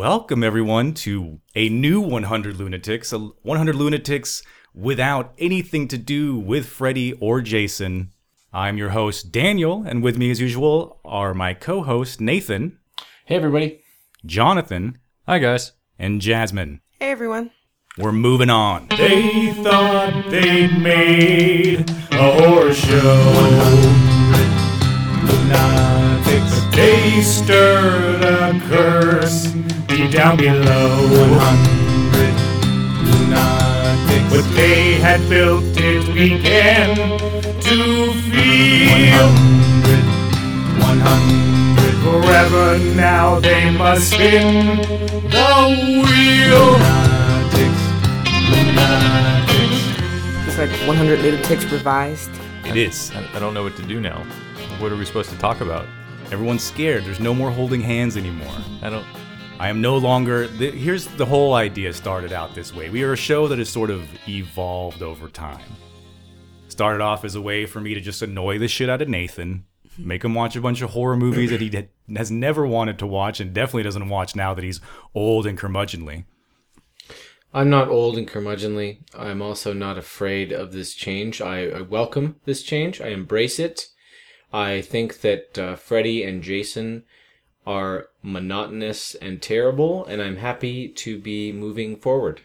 welcome everyone to a new 100 Lunatics, a 100 Lunatics without anything to do with Freddy or Jason. I'm your host, Daniel, and with me, as usual, are my co host, Nathan, Hey, everybody. Jonathan, Hi, guys. and Jasmine. Hey everyone. We're moving on. They thought they'd made a horror show. Lunatics. They stirred a curse deep down below. 100 lunatics. What they had built it began to feel. 100, 100. Forever now they must spin the wheel. Lunatics, lunatics. It's like 100 lunatics revised. It is. I, I don't know what to do now. What are we supposed to talk about? Everyone's scared. There's no more holding hands anymore. I don't. I am no longer. The, here's the whole idea started out this way. We are a show that has sort of evolved over time. Started off as a way for me to just annoy the shit out of Nathan, make him watch a bunch of horror movies that he had- has never wanted to watch and definitely doesn't watch now that he's old and curmudgeonly. I'm not old and curmudgeonly. I'm also not afraid of this change. I, I welcome this change. I embrace it. I think that uh, Freddy and Jason are monotonous and terrible, and I'm happy to be moving forward.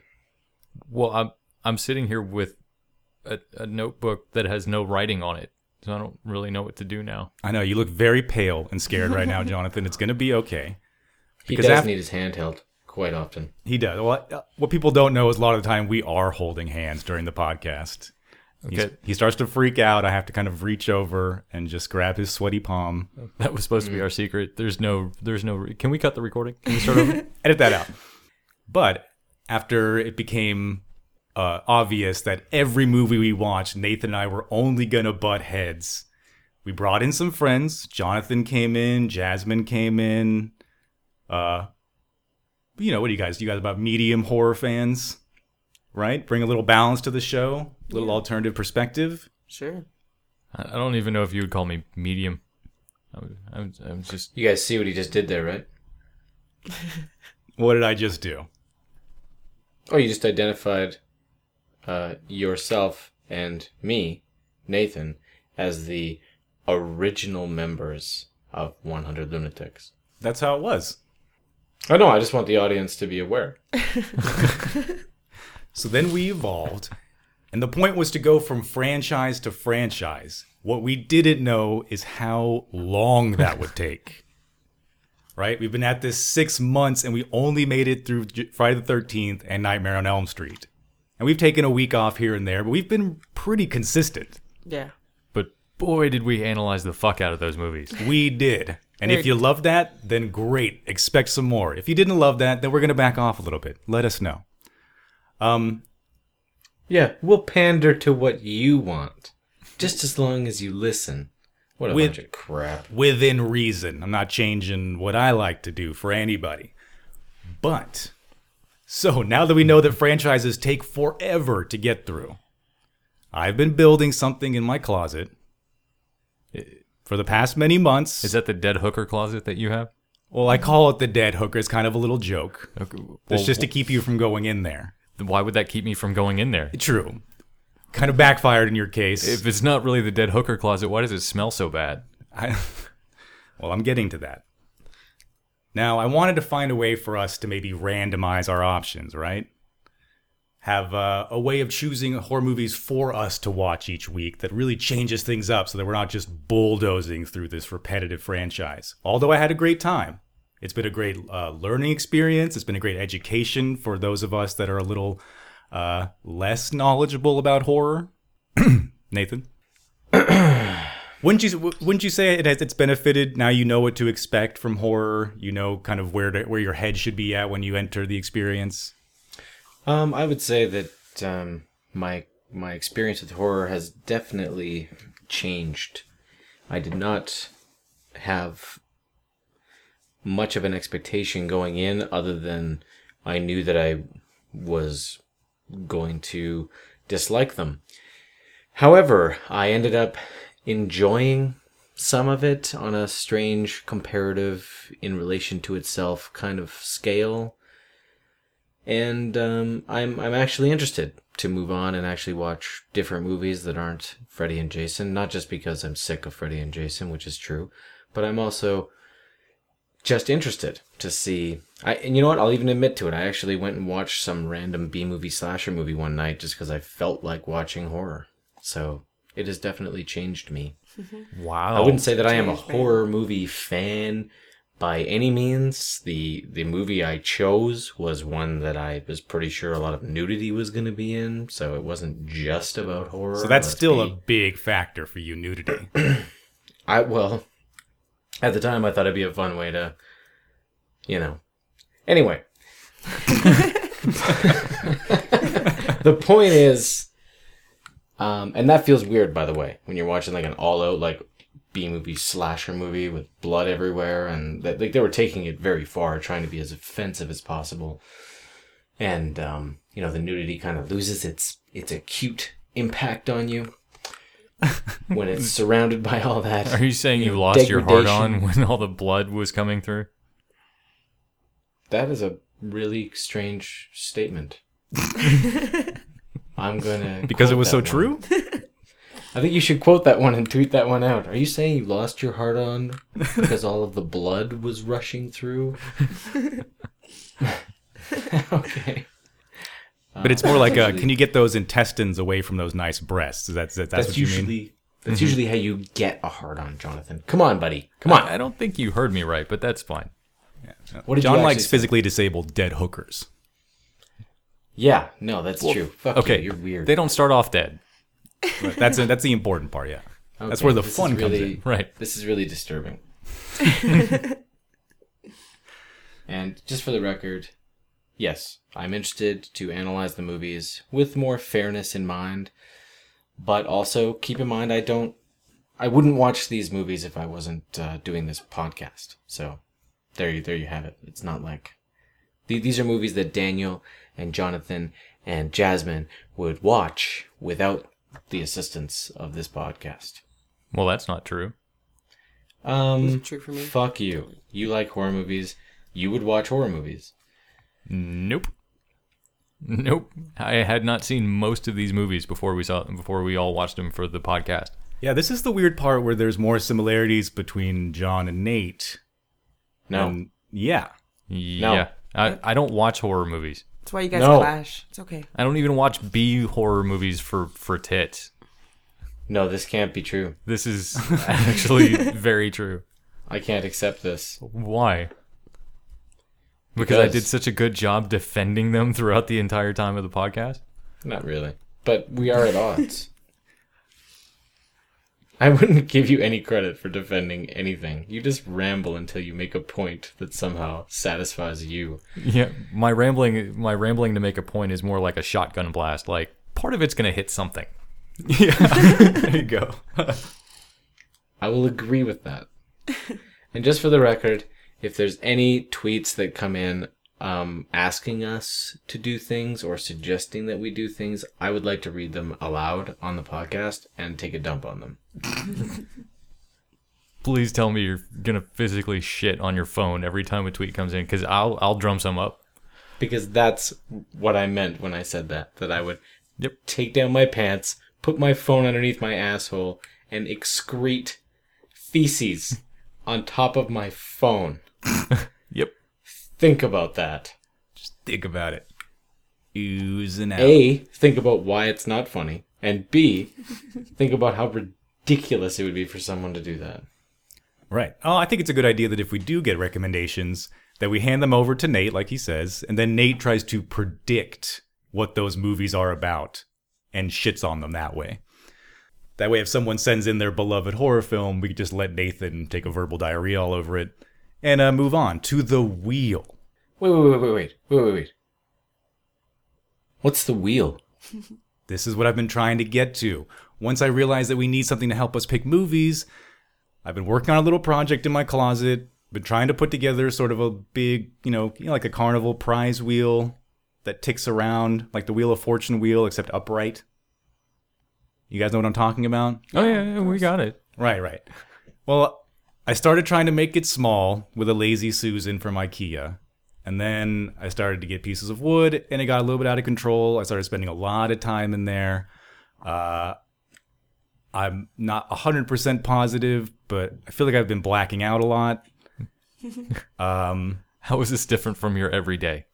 Well, I'm I'm sitting here with a, a notebook that has no writing on it, so I don't really know what to do now. I know you look very pale and scared right now, Jonathan. It's going to be okay. He Because does af- need his handheld quite often. He does. Well, uh, what people don't know is a lot of the time we are holding hands during the podcast. He's- Okay. He starts to freak out. I have to kind of reach over and just grab his sweaty palm. That was supposed to be our secret. There's no. There's no. Re- Can we cut the recording? Can we start over? Edit that out. But after it became uh, obvious that every movie we watched, Nathan and I were only gonna butt heads. We brought in some friends. Jonathan came in. Jasmine came in. Uh, you know what do you guys? You guys about medium horror fans, right? Bring a little balance to the show, a little alternative perspective. Sure. I I don't even know if you would call me medium. I'm, I'm, I'm just. You guys see what he just did there, right? What did I just do? Oh, you just identified uh, yourself and me, Nathan, as the original members of 100 Lunatics. That's how it was. I know, I just want the audience to be aware. So then we evolved, and the point was to go from franchise to franchise. What we didn't know is how long that would take. Right? We've been at this six months, and we only made it through Friday the 13th and Nightmare on Elm Street. And we've taken a week off here and there, but we've been pretty consistent. Yeah. But boy, did we analyze the fuck out of those movies. We did. And if you loved that, then great. Expect some more. If you didn't love that, then we're going to back off a little bit. Let us know. Um, Yeah, we'll pander to what you want, just as long as you listen. What a With- bunch of crap. within reason. I'm not changing what I like to do for anybody. But so now that we know that franchises take forever to get through, I've been building something in my closet eh, for the past many months. Is that the dead hooker closet that you have? well, I call it the dead hooker. It's kind of a little joke. Okay, It's just to keep you from going in there. Why would that keep me from going in there? True. Kind of backfired in your case. If it's not really the dead hooker closet, why does it smell so bad? I, well, I'm getting to that. Now, I wanted to find a way for us to maybe randomize our options, right? Have uh, a way of choosing horror movies for us to watch each week that really changes things up so that we're not just bulldozing through this repetitive franchise. Although I had a great time. It's been a great uh, learning experience. It's been a great education for those of us that are a little uh, less knowledgeable about horror. Nathan? Wouldn't you wouldn't you say it has it's benefited now you know what to expect from horror you know kind of where to, where your head should be at when you enter the experience Um, I would say that um, my my experience with horror has definitely changed. I did not have much of an expectation going in, other than I knew that I was going to dislike them. However, I ended up enjoying some of it on a strange comparative in relation to itself kind of scale. And um, I'm I'm actually interested to move on and actually watch different movies that aren't Freddy and Jason. Not just because I'm sick of Freddy and Jason, which is true, but I'm also just interested to see. I and you know what? I'll even admit to it. I actually went and watched some random B movie slasher movie one night just because I felt like watching horror. So it has definitely changed me. Mm-hmm. Wow. I wouldn't say that I am a me. horror movie fan by any means. The the movie I chose was one that I was pretty sure a lot of nudity was going to be in, so it wasn't just about horror. So that's let's still a big factor for you, nudity. I well, at the time I thought it'd be a fun way to, you know. Anyway, the point is, um, and that feels weird, by the way, when you're watching like an all-out like B movie slasher movie with blood everywhere, and that like they were taking it very far, trying to be as offensive as possible, and um, you know the nudity kind of loses its its acute impact on you. when it's surrounded by all that. Are you saying you lost your heart on when all the blood was coming through? That is a really strange statement. I'm gonna Because it was so one. true? I think you should quote that one and tweet that one out. Are you saying you lost your heart on because all of the blood was rushing through? okay. But it's more like, uh, Actually- can you get those intestines away from those nice breasts? Is that, that's, That's, what you usually mean? that's usually how you get a heart on, Jonathan. Come on, buddy. Come on. I don't think you heard me right, but that's fine. What did John you likes actually say? physically disabled dead hookers. Yeah, no, that's true. Fuck Okay, you, you're weird. They don't start off dead, Right. That's that's the important part. Yeah, that's where the this is fun comes in. right? This is really disturbing. and just for the record, yes, I'm interested to analyze the movies with more fairness in mind, but also keep in mind I don't, I wouldn't watch these movies if I wasn't uh, doing this podcast. So there you there you have it. It's not like these are movies that Daniel and Jonathan and Jasmine would watch without the assistance of this podcast. Well, that's not true. Um, true for me? Fuck you. You like horror movies. You would watch horror movies. Nope. Nope. I had not seen most of these movies before we saw before we all watched them for the podcast. Yeah, this is the weird part where there's more similarities between John and Nate. No. And yeah, Yeah. I, I don't watch horror movies. That's why you guys No. clash. It's okay. I don't even watch B horror movies for for tits. no, this can't be true. This is actually very true. I can't accept this. Why? Because I did such a good job defending them throughout the entire time of the podcast. Not really. But we are at odds. I wouldn't give you any credit for defending anything. You just ramble until you make a point that somehow satisfies you. Yeah, my rambling my rambling to make a point is more like a shotgun blast. Like part of it's gonna hit something. yeah. there you go. I will agree with that. and just for the record, if there's any tweets that come in um, asking us to do things or suggesting that we do things, I would like to read them aloud on the podcast and take a dump on them. Please tell me you're gonna physically shit on your phone every time a tweet comes in, because I'll I'll drum some up. Because that's what I meant when I said that. That I would Yep. take down my pants, put my phone underneath my asshole, and excrete feces on top of my phone. Yep. Think about that. Just think about it. Oozing out. A, think about why it's not funny, and B, think about how ridiculous it would be for someone to do that. Right. Oh, I think it's a good idea that if we do get recommendations, that we hand them over to Nate, like he says, and then Nate tries to predict what those movies are about and shits on them that way. That way, if someone sends in their beloved horror film, we could just let Nathan take a verbal diarrhea all over it and uh, move on to the wheel. Wait, wait, wait, wait, wait, wait, wait, wait. What's the wheel? This is what I've been trying to get to. Once I realized that we need something to help us pick movies, I've been working on a little project in my closet, been trying to put together sort of a big, you know, you know like a carnival prize wheel that ticks around like the Wheel of Fortune wheel except upright. You guys know what I'm talking about? Oh yeah, yeah, we got it. Right, right. Well, I started trying to make it small with a lazy Susan from IKEA. And then I started to get pieces of wood and it got a little bit out of control. I started spending a lot of time in there. Uh, I'm not 100% positive, but I feel like I've been blacking out a lot. um, How is this different from your everyday?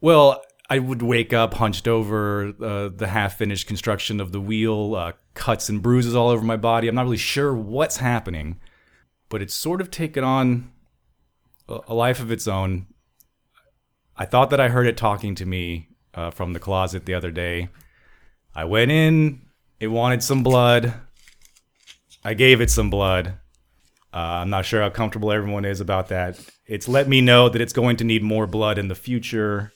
well, I would wake up hunched over uh, the half finished construction of the wheel, uh, cuts and bruises all over my body. I'm not really sure what's happening, but it's sort of taken on a life of its own. I thought that I heard it talking to me uh, from the closet the other day. I went in, it wanted some blood. I gave it some blood. Uh, I'm not sure how comfortable everyone is about that. It's let me know that it's going to need more blood in the future.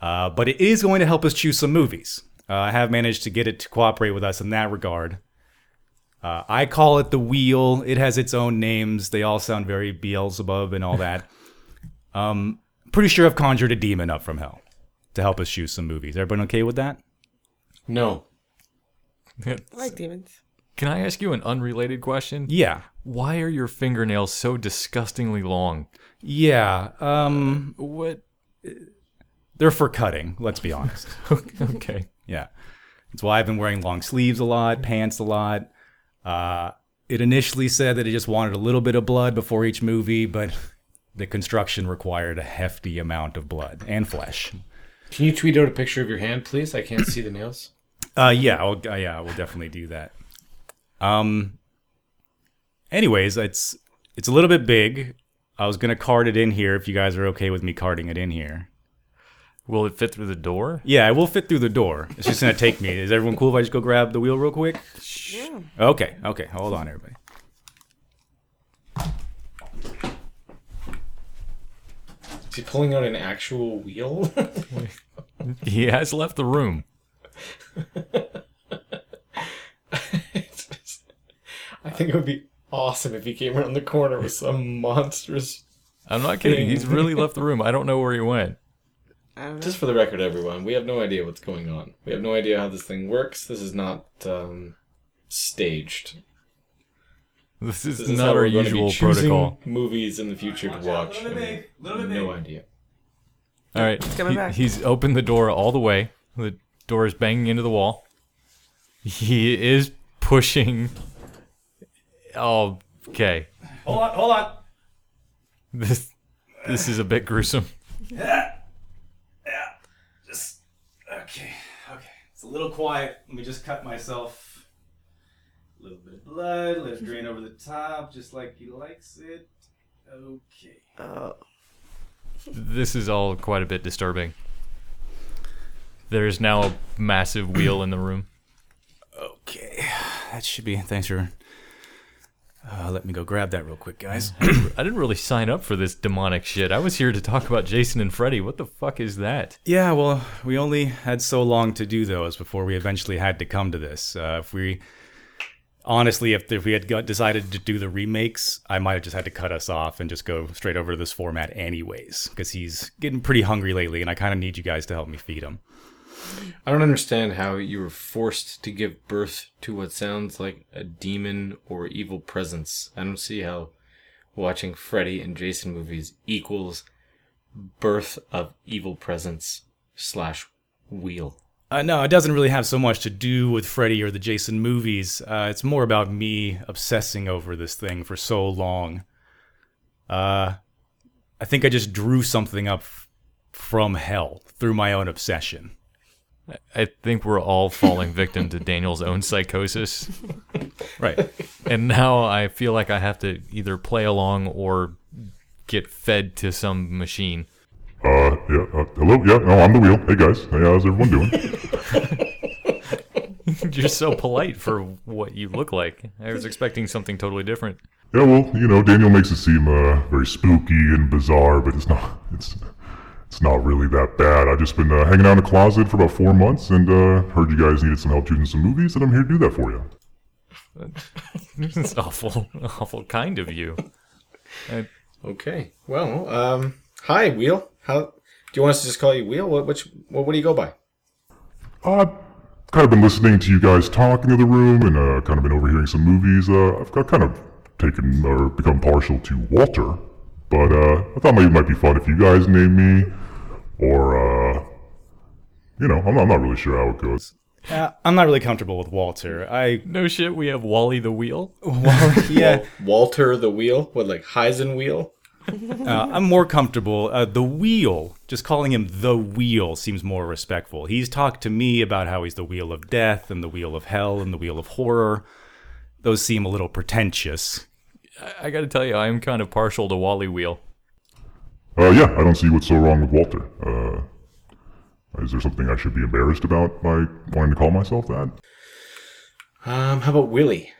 Uh, but it is going to help us choose some movies. Uh, I have managed to get it to cooperate with us in that regard. Uh, I call it the Wheel. It has its own names. They all sound very Beelzebub and all that. um, pretty sure I've conjured a demon up from hell to help us shoot some movies. Everyone okay with that? No. I like demons. Can I ask you an unrelated question? Yeah. Why are your fingernails so disgustingly long? Yeah. Um, What? they're for cutting. Let's be honest. Okay. Yeah. That's why I've been wearing long sleeves a lot, pants a lot. Uh, it initially said that it just wanted a little bit of blood before each movie, but the construction required a hefty amount of blood and flesh. Can you tweet out a picture of your hand, please? I can't see the nails. Uh, yeah, I'll, uh, yeah, we'll definitely do that. Um. Anyways, it's it's a little bit big. I was gonna card it in here if you guys are okay with me carding it in here. Will it fit through the door? Yeah, it will fit through the door. It's just gonna take me. Is everyone cool if I just go grab the wheel real quick? Yeah. Okay, okay. Hold on, everybody. Is he pulling out an actual wheel? He has left the room. I think it would be awesome if he came around the corner with some monstrous. I'm not kidding. He's really left the room. I don't know where he went. I don't know. Just for the record, everyone, we have no idea what's going on. We have no idea how this thing works. This is not um, staged. This is This is not our we're going to be usual protocol. movies in the future to watch. and we have no idea. All right. coming he- back. He's opened the door all the way. The door is banging into the wall. He is pushing. Oh, okay. Hold on, hold on. This this is a bit gruesome. Just okay, okay. It's a little quiet. Let me just cut myself. A little bit of blood. Let it drain over the top, just like he likes it. Okay. Oh, This is all quite a bit disturbing. There's now a massive wheel in the room. Okay. That should be. Thanks for. Uh, let me go grab that real quick, guys. I didn't really sign up for this demonic shit. I was here to talk about Jason and Freddy. What the fuck is that? yeah, well, we only had so long to do those before we eventually had to come to this. Uh, if we. Honestly, if, if we had got, decided to do the remakes, I might have just had to cut us off and just go straight over to this format, anyways, because he's getting pretty hungry lately, and I kind of need you guys to help me feed him. I don't understand how you were forced to give birth to what sounds like a demon or evil presence. I don't see how watching Freddy and Jason movies equals birth of evil presence slash wheel. Uh, no, it doesn't really have so much to do with Freddy or the Jason movies. Uh, it's more about me obsessing over this thing for so long. Uh, I think I just drew something up f- from hell through my own obsession. I think we're all falling victim to Daniel's own psychosis. Right. And now I feel like I have to either play along or get fed to some machine. Uh, yeah, uh, hello, yeah, no, I'm the wheel. Hey guys, hey, how's everyone doing? You're so polite for what you look like. I was expecting something totally different. yeah, well, you know, Daniel makes it seem uh, very spooky and bizarre, but it's not. It's it's not really that bad. I've just been uh, hanging out in a closet for about four months, and uh, heard you guys needed some help choosing some movies, and I'm here to do that for you. It's awful, awful kind of you. Okay. Well, um, hi, Wheel. How do you want us to just call you Wheel? What which what, what do you go by? Uh, I've kind of been listening to you guys talk in the other room and uh, kind of been overhearing some movies. Uh, I've got kind of taken or become partial to Walter, but uh, I thought maybe it might be fun if you guys named me, or uh, you know, I'm not, I'm not really sure how it goes. Uh, I'm not really comfortable with Walter. I No shit, we have Wally the Wheel. well, yeah, Walter the wheel, what like Heisen wheel? uh, I'm more comfortable. Uh, the wheel, just calling him the wheel, seems more respectful. He's talked to me about how he's the wheel of death and the wheel of hell and the wheel of horror. Those seem a little pretentious. I, I gotta tell you, I am kind of partial to Wally Wheel. Uh, yeah, I don't see what's so wrong with Walter. Uh, is there something I should be embarrassed about by wanting to call myself that? Um, how about Willie?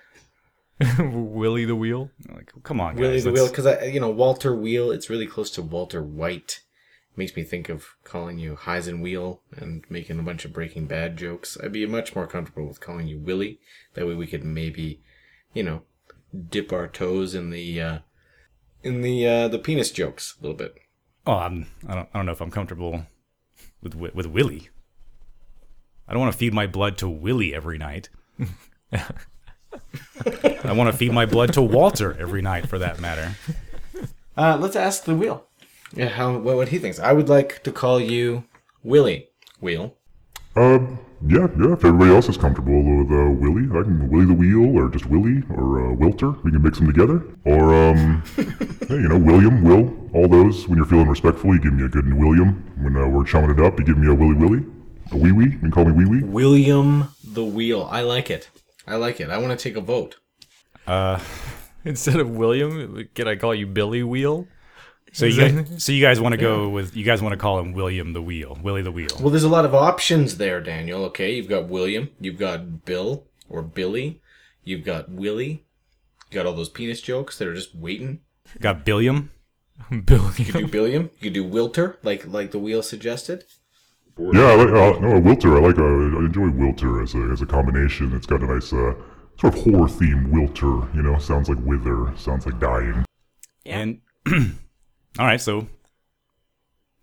Willie the Wheel. Like, come on, guys. Willie the let's- wheel, because I, you know, Walter Wheel. It's really close to Walter White. Makes me think of calling you Heisen Wheel and making a bunch of Breaking Bad jokes. I'd be much more comfortable with calling you Willie. That way, we could maybe, you know, dip our toes in the uh, in the uh, the penis jokes a little bit. Oh, I'm. I don't. I don't know if I'm comfortable with with Willie. I don't want to feed my blood to Willie every night. I want to feed my blood to Walter every night, for that matter. Uh, let's ask the wheel. Yeah, how what, what he thinks. I would like to call you Willie Wheel. Um, yeah, yeah. If everybody else is comfortable with uh, Willie, I can Willie the Wheel, or just Willie, or uh, Wilter. We can mix them together. Or um, hey, you know, William, Will, all those. When you're feeling respectful, you give me a good William. When uh, we're chumming it up, you give me a Willy Willy, a Wee Wee. You can call me Wee Wee. William the Wheel. I like it. I like it. I want to take a vote. Uh, instead of William, can I call you Billy Wheel? So you guys, so you guys want to go with you guys want to call him William the Wheel, Willie the Wheel. Well, there's a lot of options there, Daniel. Okay, you've got William, you've got Bill or Billy, you've got Willie, you got all those penis jokes that are just waiting. Got Billiam. Billy. You could do Billiam, you could do Wilter, like like the wheel suggested. Yeah, I like uh, no Wilter. I like uh, I enjoy Wilter as a as a combination. It's got a nice uh, sort of horror theme. Wilter, you know, sounds like wither, sounds like dying. And all right, so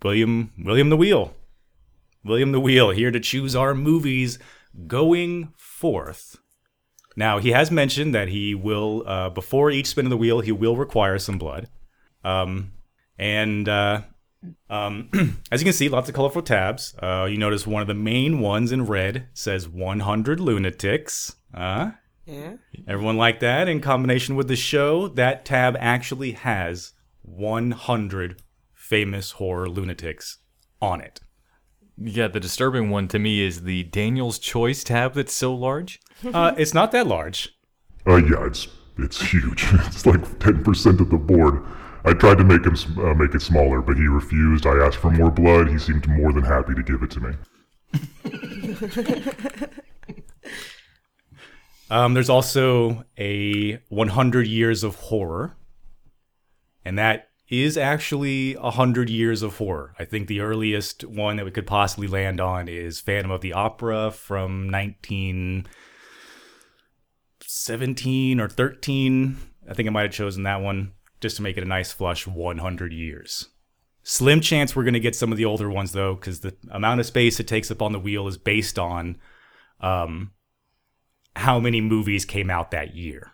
William William the Wheel. William the Wheel here to choose our movies going forth. Now, he has mentioned that he will uh, before each spin of the wheel, he will require some blood. Um and uh um, as you can see, lots of colorful tabs. Uh, you notice one of the main ones in red says 100 lunatics. Uh, Yeah. Everyone like that? In combination with the show, that tab actually has 100 famous horror lunatics on it. Yeah, the disturbing one to me is the Daniel's Choice tab that's so large. Uh, it's not that large. Uh, yeah, it's it's huge. It's like ten percent of the board. I tried to make him uh, make it smaller, but he refused. I asked for more blood. He seemed more than happy to give it to me. Um, there's also a 100 years of horror, and that is actually a 100 years of horror. I think the earliest one that we could possibly land on is Phantom of the Opera from 1917 or 13. I think I might have chosen that one just to make it a nice flush 100 years. Slim chance we're going to get some of the older ones though, because the amount of space it takes up on the wheel is based on um, how many movies came out that year,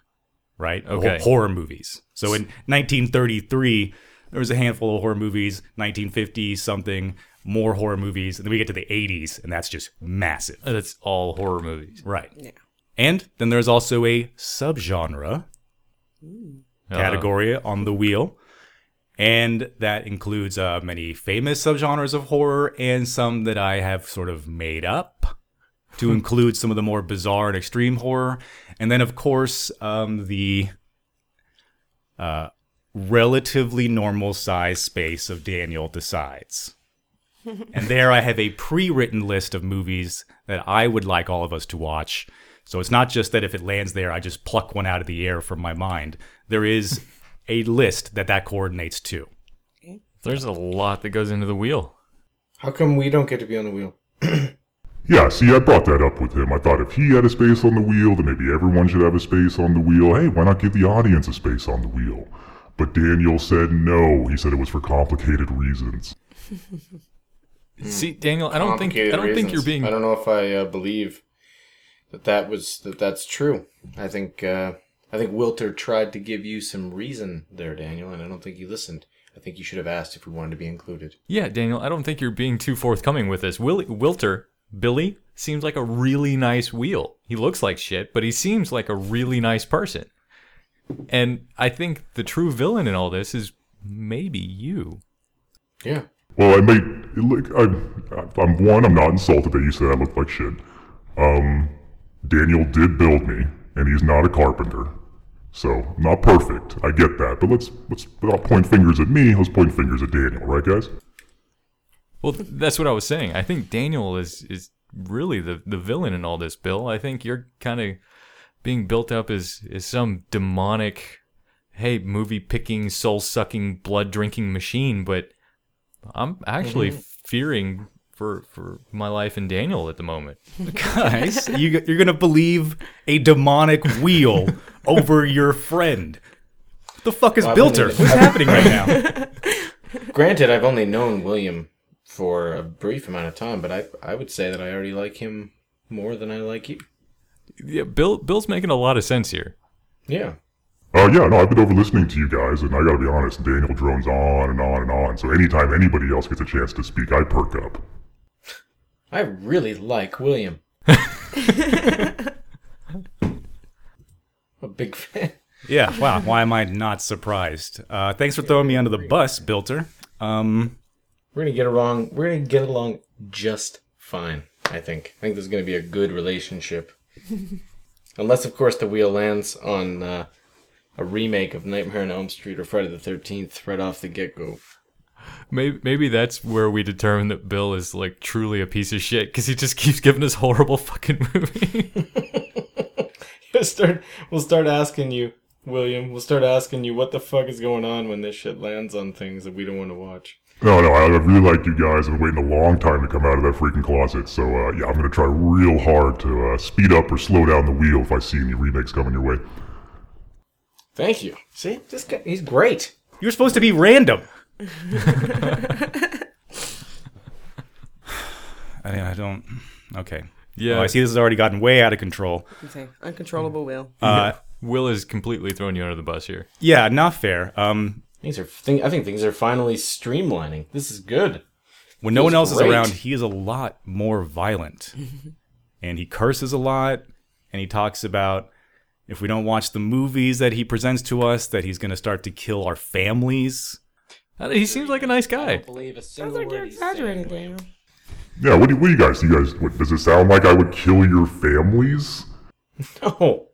right? Okay. Ho- horror movies. So in 1933, there was a handful of horror movies. 1950 something, more horror movies, and then we get to the 80s, and that's just massive, Uh, That's all horror movies. right? Yeah. And then there's also a subgenre category on the wheel. And that includes uh, many famous subgenres of horror and some that I have sort of made up to include some of the more bizarre and extreme horror. And then, of course, um, the uh, relatively normal size space of Daniel decides. and there I have a pre written list of movies that I would like all of us to watch. So it's not just that if it lands there, I just pluck one out of the air from my mind. There is a list that that coordinates to. There's a lot that goes into the wheel. How come we don't get to be on the wheel? Yeah, see, I brought that up with him. I thought if he had a space on the wheel, then maybe everyone should have a space on the wheel. Hey, why not give the audience a space on the wheel? But Daniel said no. He said it was for complicated reasons. See, Daniel, I don't think I don't think you're being I don't know if I uh, believe that that was that that's true. I think uh, I think Wilter tried to give you some reason there, Daniel, and I don't think you listened. I think you should have asked if we wanted to be included. Yeah, Daniel, I don't think you're being too forthcoming with this. Willie, Wilter, Billy, seems like a really nice wheel. He looks like shit, but he seems like a really nice person. And I think the true villain in all this is maybe you. Yeah. Well, I may look. I, I'm one. I'm not insulted that you said I look like shit. Um, Daniel did build me, and he's not a carpenter, so I'm not perfect. I get that, but let's let's not point fingers at me. Let's point fingers at Daniel, right, guys? Well, that's what I was saying. I think Daniel is is really the the villain in all this, Bill. I think you're kind of being built up as as some demonic, hey, movie picking, soul sucking, blood drinking machine. But I'm actually mhm. fearing for for my life and Daniel at the moment. Guys, you, you're gonna believe a demonic wheel over your friend. The fuck is Well, I've Bilter? What's happening right now? Granted, I've only known William for a brief amount of time, but I I would say that I already like him more than I like you. Yeah, Bill Bill's making a lot of sense here. Yeah. Uh, yeah, no, I've been over listening to you guys, and I gotta be honest, Daniel drones on and on and on. So anytime anybody else gets a chance to speak, I perk up. I really like William. a big fan. Yeah, wow. Why am I not surprised? Uh, thanks for throwing me under the bus, Bilter. Um, We're gonna get along. We're gonna get along just fine. I think. I think there's gonna be a good relationship. Unless, of course, the wheel lands on uh, a remake of Nightmare on Elm Street or Friday the Thirteenth right off the get go. Maybe maybe that's where we determine that Bill is like truly a piece of shit because he just keeps giving us horrible fucking movies. We'll start. We'll start asking you, William. We'll start asking you what the fuck is going on when this shit lands on things that we don't want to watch. No, no, I I really like you guys. I've been waiting a long time to come out of that freaking closet. So, uh, yeah, I'm gonna try real hard to uh, speed up or slow down the wheel if I see any remakes coming your way. Thank you. See, this guy—he's great. you're supposed to be random. I, I don't. Okay. Yeah. Oh, I see this has already gotten way out of control. Okay. Uncontrollable will. Uh, Will is completely throwing you under the bus here. yeah, not fair. Um, Things are. Thing, I think things are finally streamlining. This is good. when no one else Feels is around, he is a lot more violent, and he curses a lot, and he talks about if we don't watch the movies that he presents to us, that he's going to start to kill our families. Uh, He seems like a nice guy. believe a Sounds like you're exaggerating, Daniel. Yeah, what do, what do you guys? Do you guys? What, does it sound like I would kill your families? No,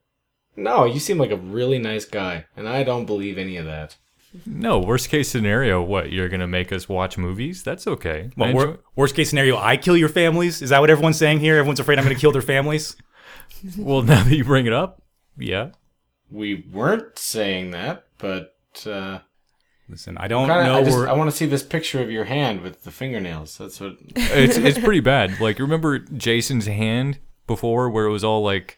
no. You seem like a really nice guy, and I don't believe any of that. No, worst case scenario, what you're gonna make us watch movies? That's okay. Well, wor- worst case scenario, I kill your families. Is that what everyone's saying here? Everyone's afraid I'm going to kill their families. well, now that you bring it up, yeah. We weren't saying that, but uh, Listen, I don't kinda, know. I, just, I want to see this picture of your hand with the fingernails. That's what. It's it's pretty bad. Like remember Jason's hand before, where it was all like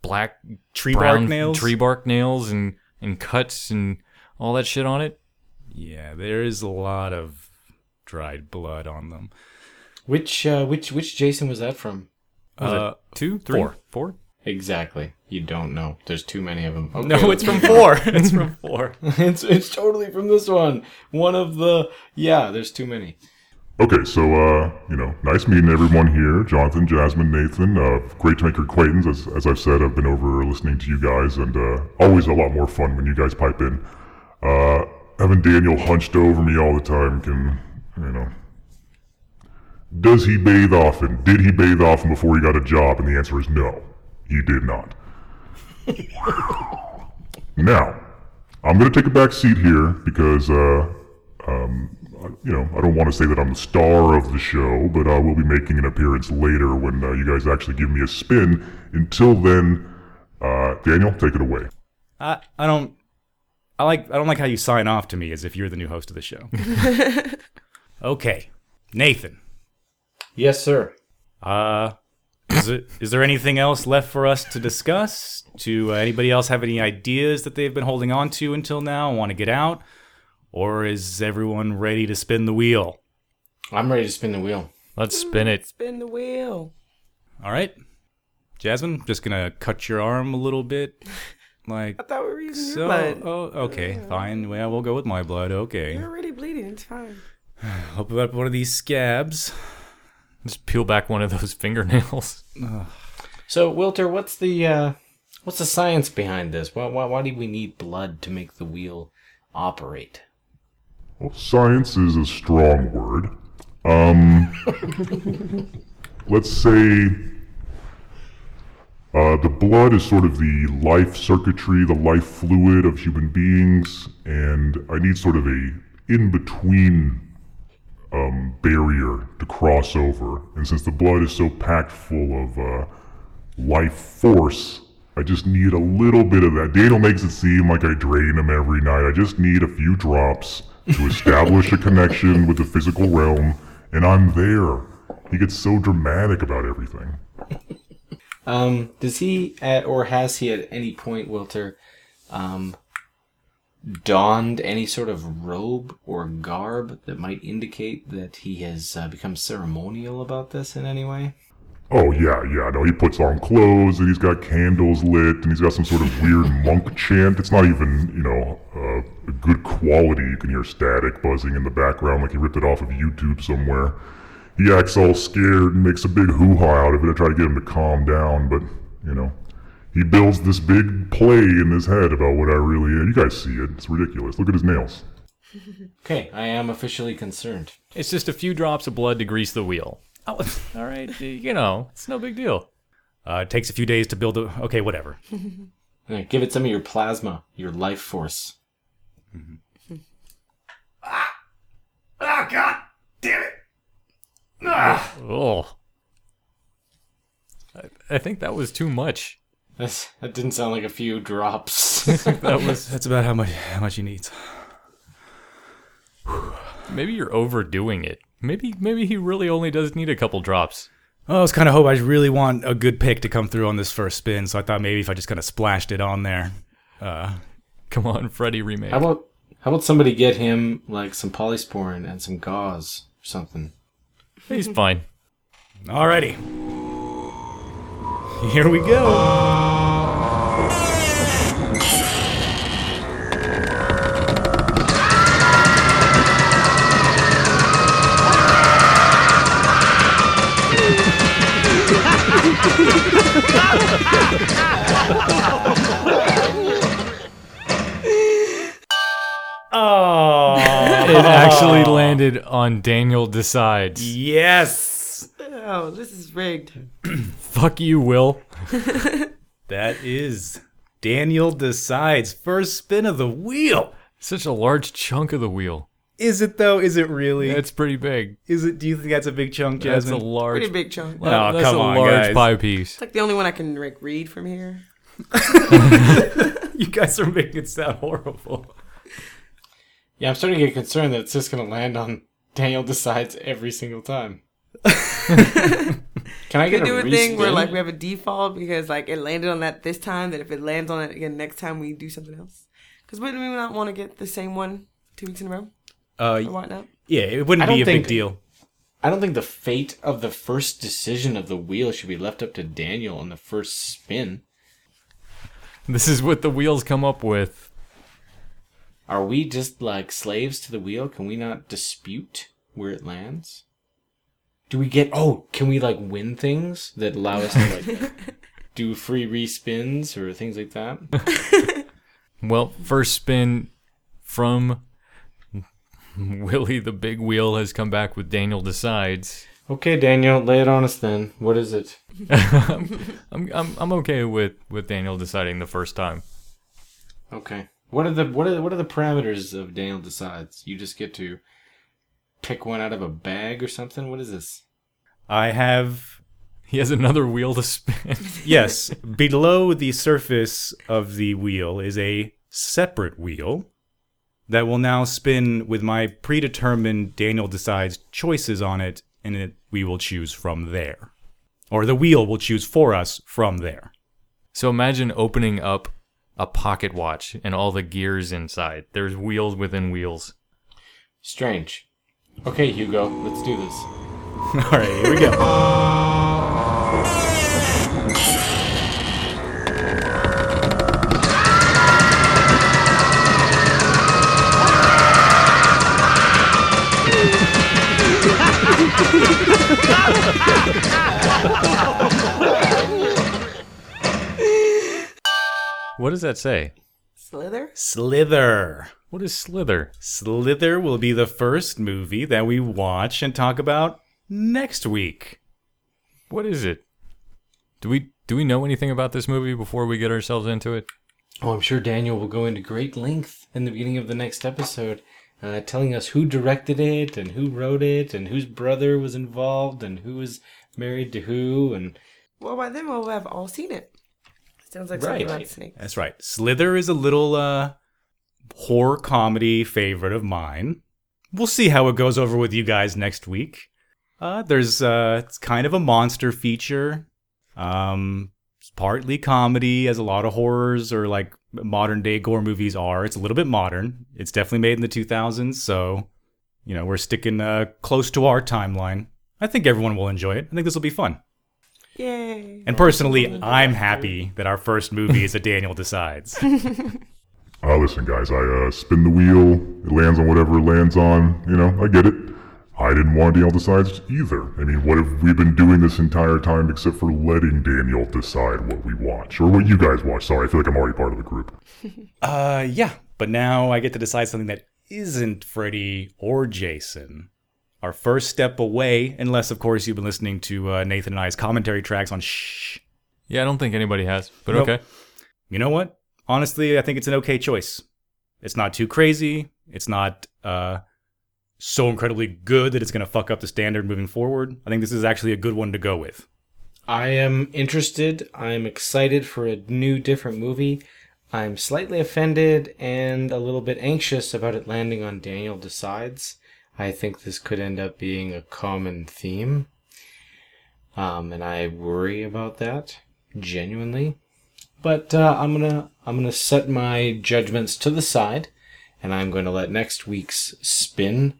black Tree brown bark nails? tree bark nails, and and cuts and all that shit on it. Yeah, there is a lot of dried blood on them. Which uh, which which Jason was that from? Was Uh, it two, three, four. four? Exactly. You don't know. There's too many of them. No, it's from four. it's from four. it's it's totally from this one. One of the yeah. There's too many. Okay, so uh, you know, nice meeting everyone here. Jonathan, Jasmine, Nathan. Uh, great to make your acquaintance. As, as I've said, I've been over listening to you guys, and uh, always a lot more fun when you guys pipe in. Uh, having Daniel hunched over me all the time can, you know. Does he bathe often? Did he bathe often before he got a job? And the answer is no, he did not. now, I'm going to take a back seat here because, uh, um, you know, I don't want to say that I'm the star of the show, but I will be making an appearance later when uh, you guys actually give me a spin. Until then, uh, Daniel, take it away. I, I don't. I like. I don't like how you sign off to me as if you're the new host of the show. okay, Nathan. Yes, sir. Uh, is it? Is there anything else left for us to discuss? To uh, anybody else have any ideas that they've been holding on to until now? I want to get out, or is everyone ready to spin the wheel? I'm ready to spin the wheel. Let's spin it. Spin the wheel. All right. Jasmine, just gonna cut your arm a little bit. Like I thought we were using so. your blood. Oh, okay, fine. Well, we'll go with my blood. Okay. You're already bleeding. It's fine. Open up one of these scabs. Just peel back one of those fingernails. So, Wilter, what's the uh, what's the science behind this? Why, why why do we need blood to make the wheel operate? Well, science is a strong word. Um, let's say uh, the blood is sort of the life circuitry, the life fluid of human beings, and I need sort of a in-between um, barrier to cross over. And since the blood is so packed full of uh, life force, I just need a little bit of that. Daniel makes it seem like I drain him every night. I just need a few drops to establish a connection with the physical realm, and I'm there. He gets so dramatic about everything. Um, does he at or has he at any point, Wilter, um, donned any sort of robe or garb that might indicate that he has uh, become ceremonial about this in any way? Oh yeah, yeah. No, he puts on clothes and he's got candles lit and he's got some sort of weird monk chant. It's not even, you know, uh, a good quality. You can hear static buzzing in the background like he ripped it off of YouTube somewhere. He acts all scared and makes a big hoo-ha out of it. I try to get him to calm down, but you know, he builds this big play in his head about what I really am. You guys see it. It's ridiculous. Look at his nails. Okay, I am officially concerned. It's just a few drops of blood to grease the wheel. Oh, all right, you know, it's no big deal. Uh, it takes a few days to build a. Okay, whatever. Uh, Give it some of your plasma, your life force. Ah! Ah, God! Damn it! Ah! Oh, I, I think that was too much. That's, that didn't sound like a few drops. That was That's about how much how much he needs. maybe you're overdoing it. Maybe maybe he really only does need a couple drops. Oh, I was kind of hoping I really want a good pick to come through on this first spin, so I thought maybe if I just kind of splashed it on there. Uh, Come on, Freddy remake. how about how about somebody get him like some polysporin and some gauze or something? He's fine. alrighty. Here we go. Actually on Daniel decides. yes. Oh, this is rigged. Fuck you, Will. That is Daniel decides first spin of the wheel. Such a large chunk of the wheel. Is it though? Is it really? That's pretty big. is it? Do you think that's a big chunk, Jasmine? That's a Jasmine? large. Pretty big chunk. Well, Oh, that's come a on, large guys. pie piece. It's like the only one I can like read from here. you guys are making it sound horrible. Yeah, I'm starting to get concerned that it's just going to land on Daniel decides every single time. Can I We get do a a thing where like we have a default because like it landed on that this time. That if it lands on it again next time, we do something else. Because wouldn't we not want to get the same one two weeks in a row Uh, or whatnot? yeah, it wouldn't be don't a big deal. I don't think the fate of the first decision of the wheel should be left up to Daniel on the first spin. This is what the wheels come up with. Are we just like slaves to the wheel? Can we not dispute where it lands? Do we get oh, can we like win things that allow us to like do free respins or things like that? Well, first spin from Willie the Big Wheel has come back with Daniel Decides. Okay, Daniel, lay it on us then. What is it? I'm, I'm, I'm okay with, with Daniel deciding the first time. Okay. What are the what are what are the parameters of Daniel decides? You just get to pick one out of a bag or something? What is this? I have He has another wheel to spin. yes, below the surface of the wheel is a separate wheel that will now spin with my predetermined Daniel decides choices on it, and it, we will choose from there. Or the wheel will choose for us from there. so imagine opening up a pocket watch and all the gears inside. There's wheels within wheels. Strange. Okay, Hugo, let's do this. all right, here we go. What does that say? Slither? Slither. What is Slither? Slither will be the first movie that we watch and talk about next week. What is it? Do we do we know anything about this movie before we get ourselves into it? Oh, I'm sure Daniel will go into great length in the beginning of the next episode, uh, telling us who directed it and who wrote it and whose brother was involved and who was married to who and Well, by then we'll have all seen it. Sounds like Right. something about snake. That's right. Slither is a little uh, horror comedy favorite of mine. We'll see how it goes over with you guys next week. Uh, there's uh, it's kind of a monster feature. Um, it's partly comedy, as a lot of horrors or like modern day gore movies are. It's a little bit modern. It's definitely made in the 2000s, so you know we're sticking uh, close to our timeline. I think everyone will enjoy it. I think this will be fun. Yay. And personally, I'm happy that our first movie is a Daniel Decides. Uh, listen, guys, I uh, spin the wheel. It lands on whatever it lands on. You know, I get it. I didn't want Daniel decides either. I mean, what have we been doing this entire time except for letting Daniel decide what we watch or what you guys watch? Sorry, I feel like I'm already part of the group. Uh, yeah, but now I get to decide something that isn't Freddy or Jason. Our first step away, unless of course you've been listening to uh, Nathan and I's commentary tracks on Shh. Yeah, I don't think anybody has, but Nope. okay. You know what? Honestly, I think it's an okay choice. It's not too crazy. It's not uh so incredibly good that it's going to fuck up the standard moving forward. I think this is actually a good one to go with. I am interested. I'm excited for a new, different movie. I'm slightly offended and a little bit anxious about it landing on Daniel Decides. I think this could end up being a common theme. Um, and I worry about that genuinely. But uh, I'm gonna I'm gonna set my judgments to the side, and I'm going to let next week's spin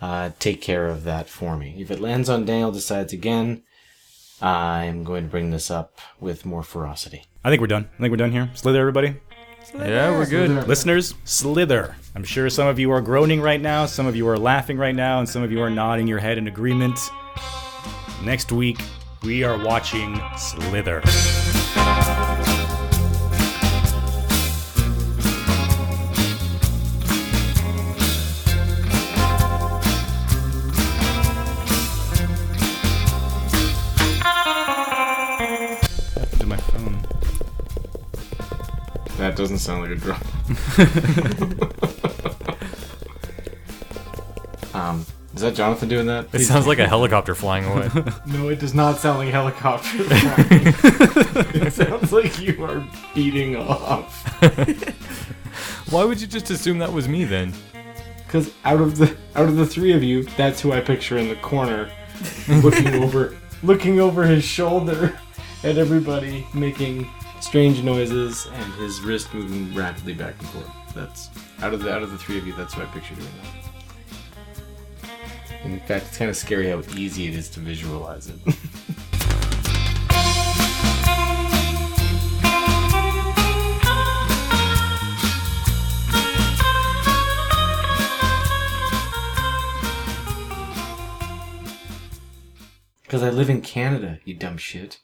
uh, take care of that for me. If it lands on Daniel Decides again, I'm going to bring this up with more ferocity. I think we're done. I think we're done here. Slither, everybody. Yeah, we're good. Listeners, Slither. I'm sure some of you are groaning right now, some of you are laughing right now, and some of you are nodding your head in agreement. Next week, we are watching Slither. Happened to my phone. That doesn't sound like a drum. is that Jonathan doing that? It sounds like a helicopter flying away. No, it does not sound like a helicopter. it sounds like you are beating off. Why would you just assume that was me then? Because out of the out of the three of you, that's who I picture in the corner, looking over, looking over his shoulder at everybody, making strange noises, and his wrist moving rapidly back and forth. That's out of the out of the three of you. That's who I picture doing that. In fact, it's kind of scary how easy it is to visualize it. Because I live in Canada, you dumb shit.